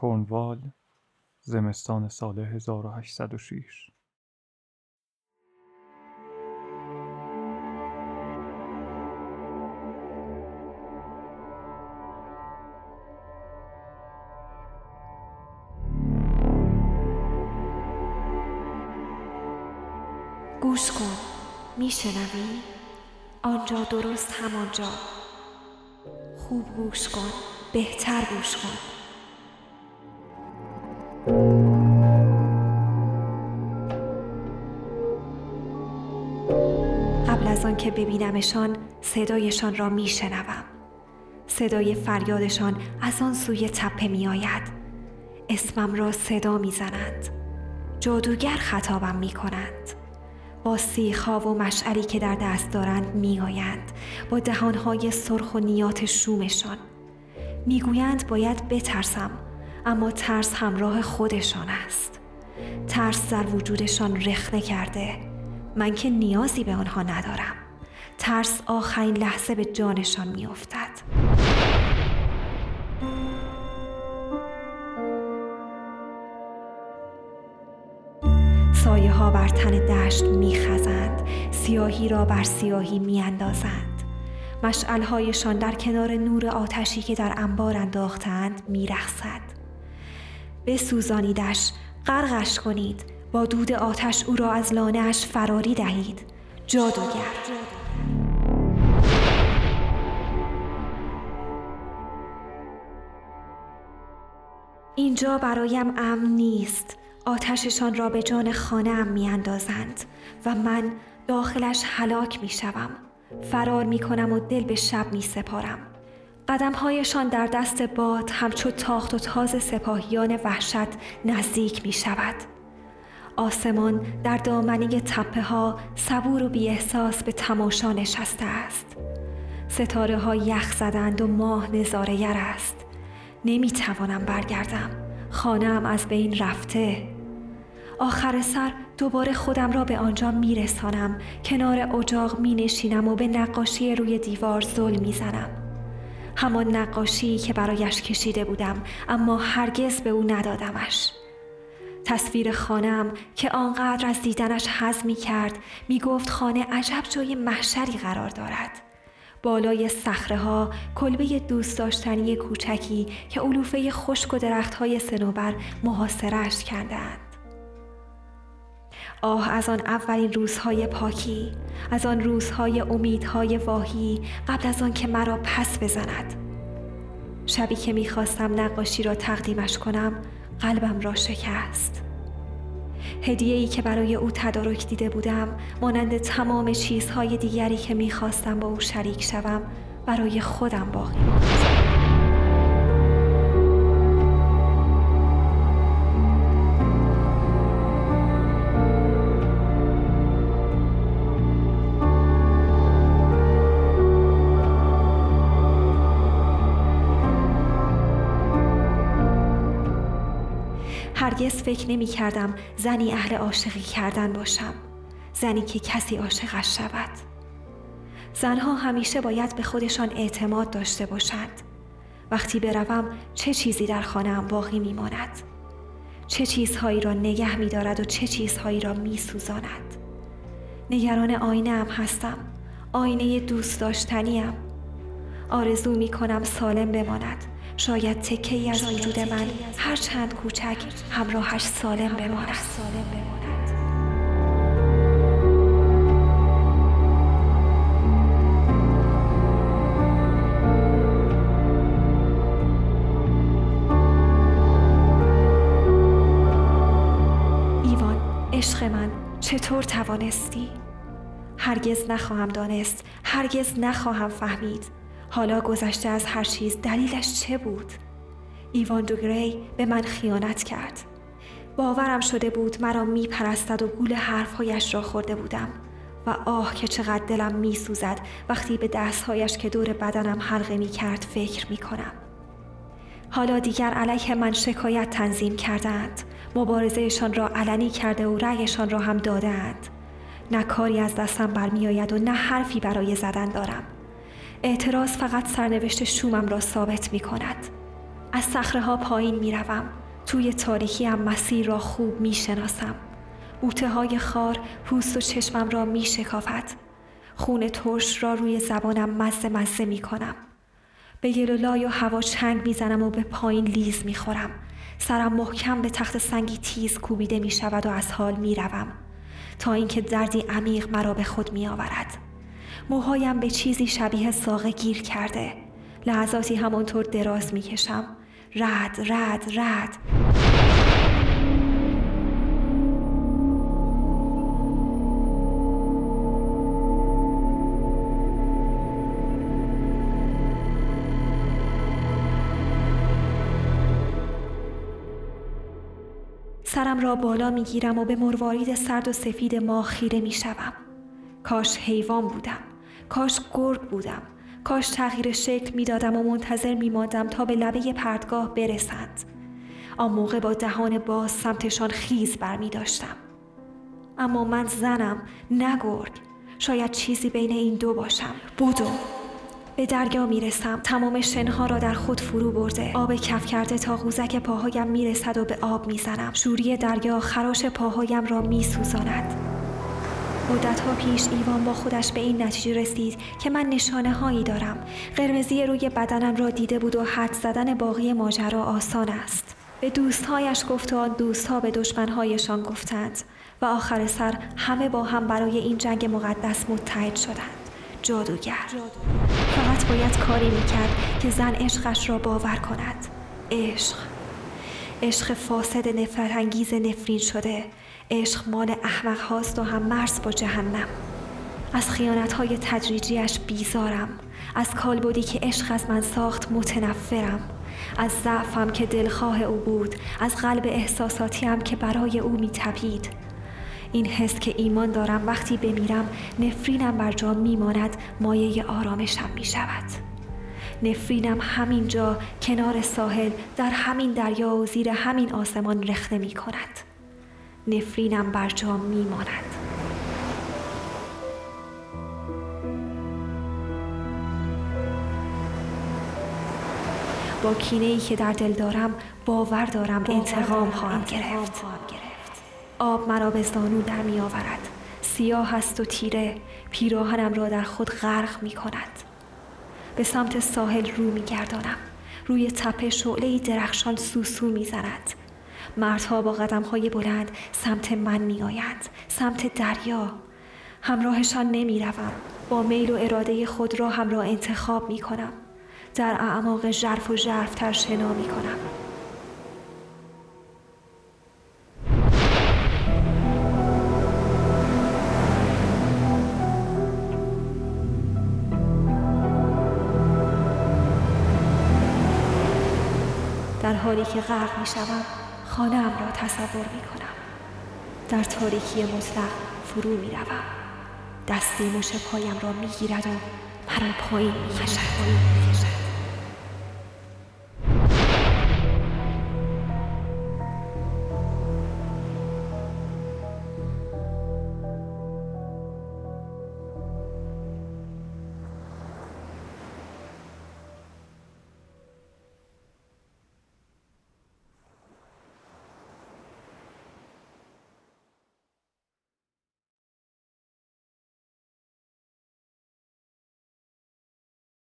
کرنوال زمستان سال 1806 گوش کن. میشنوی؟ آنجا درست همانجا. خوب گوش کن. بهتر گوش کن. قبل از آن که ببینمشان صدایشان را میشنوم. صدای فریادشان از آن سوی تپه میآید. اسمم را صدا می‌زنند. جادوگر خطابم می‌کنند. با سیخها و مشعلی که در دست دارند میآیند. با دهانهای سرخ و نیات شومشان. می‌گویند باید بترسم. اما ترس همراه خودشان است. ترس در وجودشان رخنه کرده. من که نیازی به آنها ندارم. ترس آخرین لحظه به جانشان میافتد. سایه ها بر تن دشت میخزند. سیاهی را بر سیاهی میاندازند. مشعلهایشان در کنار نور آتشی که در انبار انداختند میرخصد بسوزانیدش غرقش کنید با دود آتش او را از لانهاش فراری دهید جادوگر اینجا برایم امن نیست آتششان را به جان خانه ام می اندازند و من داخلش هلاک می شوم. فرار می کنم و دل به شب می سپارم. قدمهایشان در دست باد همچو تاخت و تاز سپاهیان وحشت نزدیک می شود. آسمان در دامنه تپه ها صبور و بی احساس به تماشا نشسته است. ستاره ها یخ زدند و ماه نظاره است. نمی توانم برگردم. خانم از بین رفته آخر سر دوباره خودم را به آنجا می رسانم کنار اجاق می نشینم و به نقاشی روی دیوار زل می زنم. همان نقاشی که برایش کشیده بودم اما هرگز به او ندادمش. تصویر خانم که آنقدر از دیدنش حز می کرد می گفت خانه عجب جای محشری قرار دارد. بالای صخره ها کلبه دوست داشتنی کوچکی که علوفه خشک و درخت های سنوبر محاصرش کردند آه از آن اولین روزهای پاکی از آن روزهای امیدهای واهی قبل از آن که مرا پس بزند. شبی که می‌خواستم نقاشی را تقدیمش کنم قلبم را شکست. هدیه ای که برای او تدارک دیده بودم مانند تمام چیزهای دیگری که می‌خواستم با او شریک شوم برای خودم باقی ماند هرگز فکر نمی کردم زنی اهل عاشقی کردن باشم زنی که کسی عاشقش شود. زنها همیشه باید به خودشان اعتماد داشته باشند. وقتی بروم چه چیزی در خانهام باقی میماند؟ چه چیزهایی را نگه می دارد و چه چیزهایی را می سوزاند نگران آینه هم هستم آینه دوست داشتنیم. آرزو می کنم سالم بماند. شاید تکه ای از وجود من هر چند کوچک همراهش سالم بماند ایوان عشق من چطور توانستی؟ هرگز نخواهم دانست هرگز نخواهم فهمید حالا گذشته از هر چیز دلیلش چه بود؟ ایوان دوگری به من خیانت کرد. باورم شده بود مرا می پرستد و گول حرفهایش را خورده بودم و آه که چقدر دلم می سوزد وقتی به دستهایش که دور بدنم حلقه می کرد فکر می کنم. حالا دیگر علیه من شکایت تنظیم کردند مبارزهشان را علنی کرده و رأیشان را هم دادند نه کاری از دستم برمیآید و نه حرفی برای زدن دارم اعتراض فقط سرنوشت شومم را ثابت می کند. از صخره ها پایین می روم. توی تاریکی هم مسیر را خوب می شناسم. بوته های خار پوست و چشمم را می شکافت. خون ترش را روی زبانم مزه مزه می کنم. به گلولای و هوا چنگ می‌زنم و به پایین لیز می‌خورم سرم محکم به تخت سنگی تیز کوبیده می شود و از حال می روم تا اینکه دردی عمیق مرا به خود می آورد موهایم به چیزی شبیه ساقه گیر کرده لحظاتی همانطور دراز می کشم رد رد رد سرم را بالا می گیرم و به مروارید سرد و سفید ما خیره می شوم. کاش حیوان بودم. کاش گرگ بودم. کاش تغییر شکل می دادم و منتظر می ماندم تا به لبه پردگاه برسند. آن موقع با دهان باز سمتشان خیز بر می. اما من زنم نه گرگ. شاید چیزی بین این دو باشم. بودو به دریا می‌رسم تمام شنها را در خود فرو برده آب کف کرده تا قوزک پاهایم می‌رسد و به آب می‌زنم شوری دریا خراش پاهایم را میسوزاند مدتها پیش ایوان با خودش به این نتیجه رسید که من نشانه هایی دارم. قرمزی روی بدنم را دیده بود و حد زدن باقی ماجرا آسان است. به دوستهایش گفت و دوستها به دشمنهایشان گفتند و آخر سر همه با هم برای این جنگ مقدس متحد شدند. جادوگر. فقط باید کاری می‌کرد که زن عشقش را باور کند. عشق. عشق فاسد نفرت انگیز نفرین شده. عشق مال احمق هاست و هم مرز با جهنم. از خیانت های تدریجیش بیزارم. از کالبدی که عشق از من ساخت متنفرم. از ضعفم که دلخواه او بود. از قلب احساساتیم که برای او میتپید. این حس که ایمان دارم وقتی بمیرم نفرینم بر جا میماند مایه آرامشم می شود نفرینم همینجا کنار ساحل در همین دریا و زیر همین آسمان رخنه می کند نفرینم بر جا می ماند با کینه ای که در دل دارم باور دارم انتقام خواهم گرفت. آب مرا به زانو در می آورد سیاه است و تیره. پیراهنم را در خود غرق می کند به سمت ساحل رو می گردانم روی تپه شعله درخشان سوسو می زند مردها با قدم های بلند سمت من می آیند سمت دریا. همراهشان نمی روم. با میل و اراده خود را هم را انتخاب می کنم در اعماق ژرف و ژرفتر شنا می کنم در حالی که غرق می شوم خانه ام را تصور می کنم در تاریکی مطلق فرو می روم دستی مش پایم را می گیرد و مرا پایین می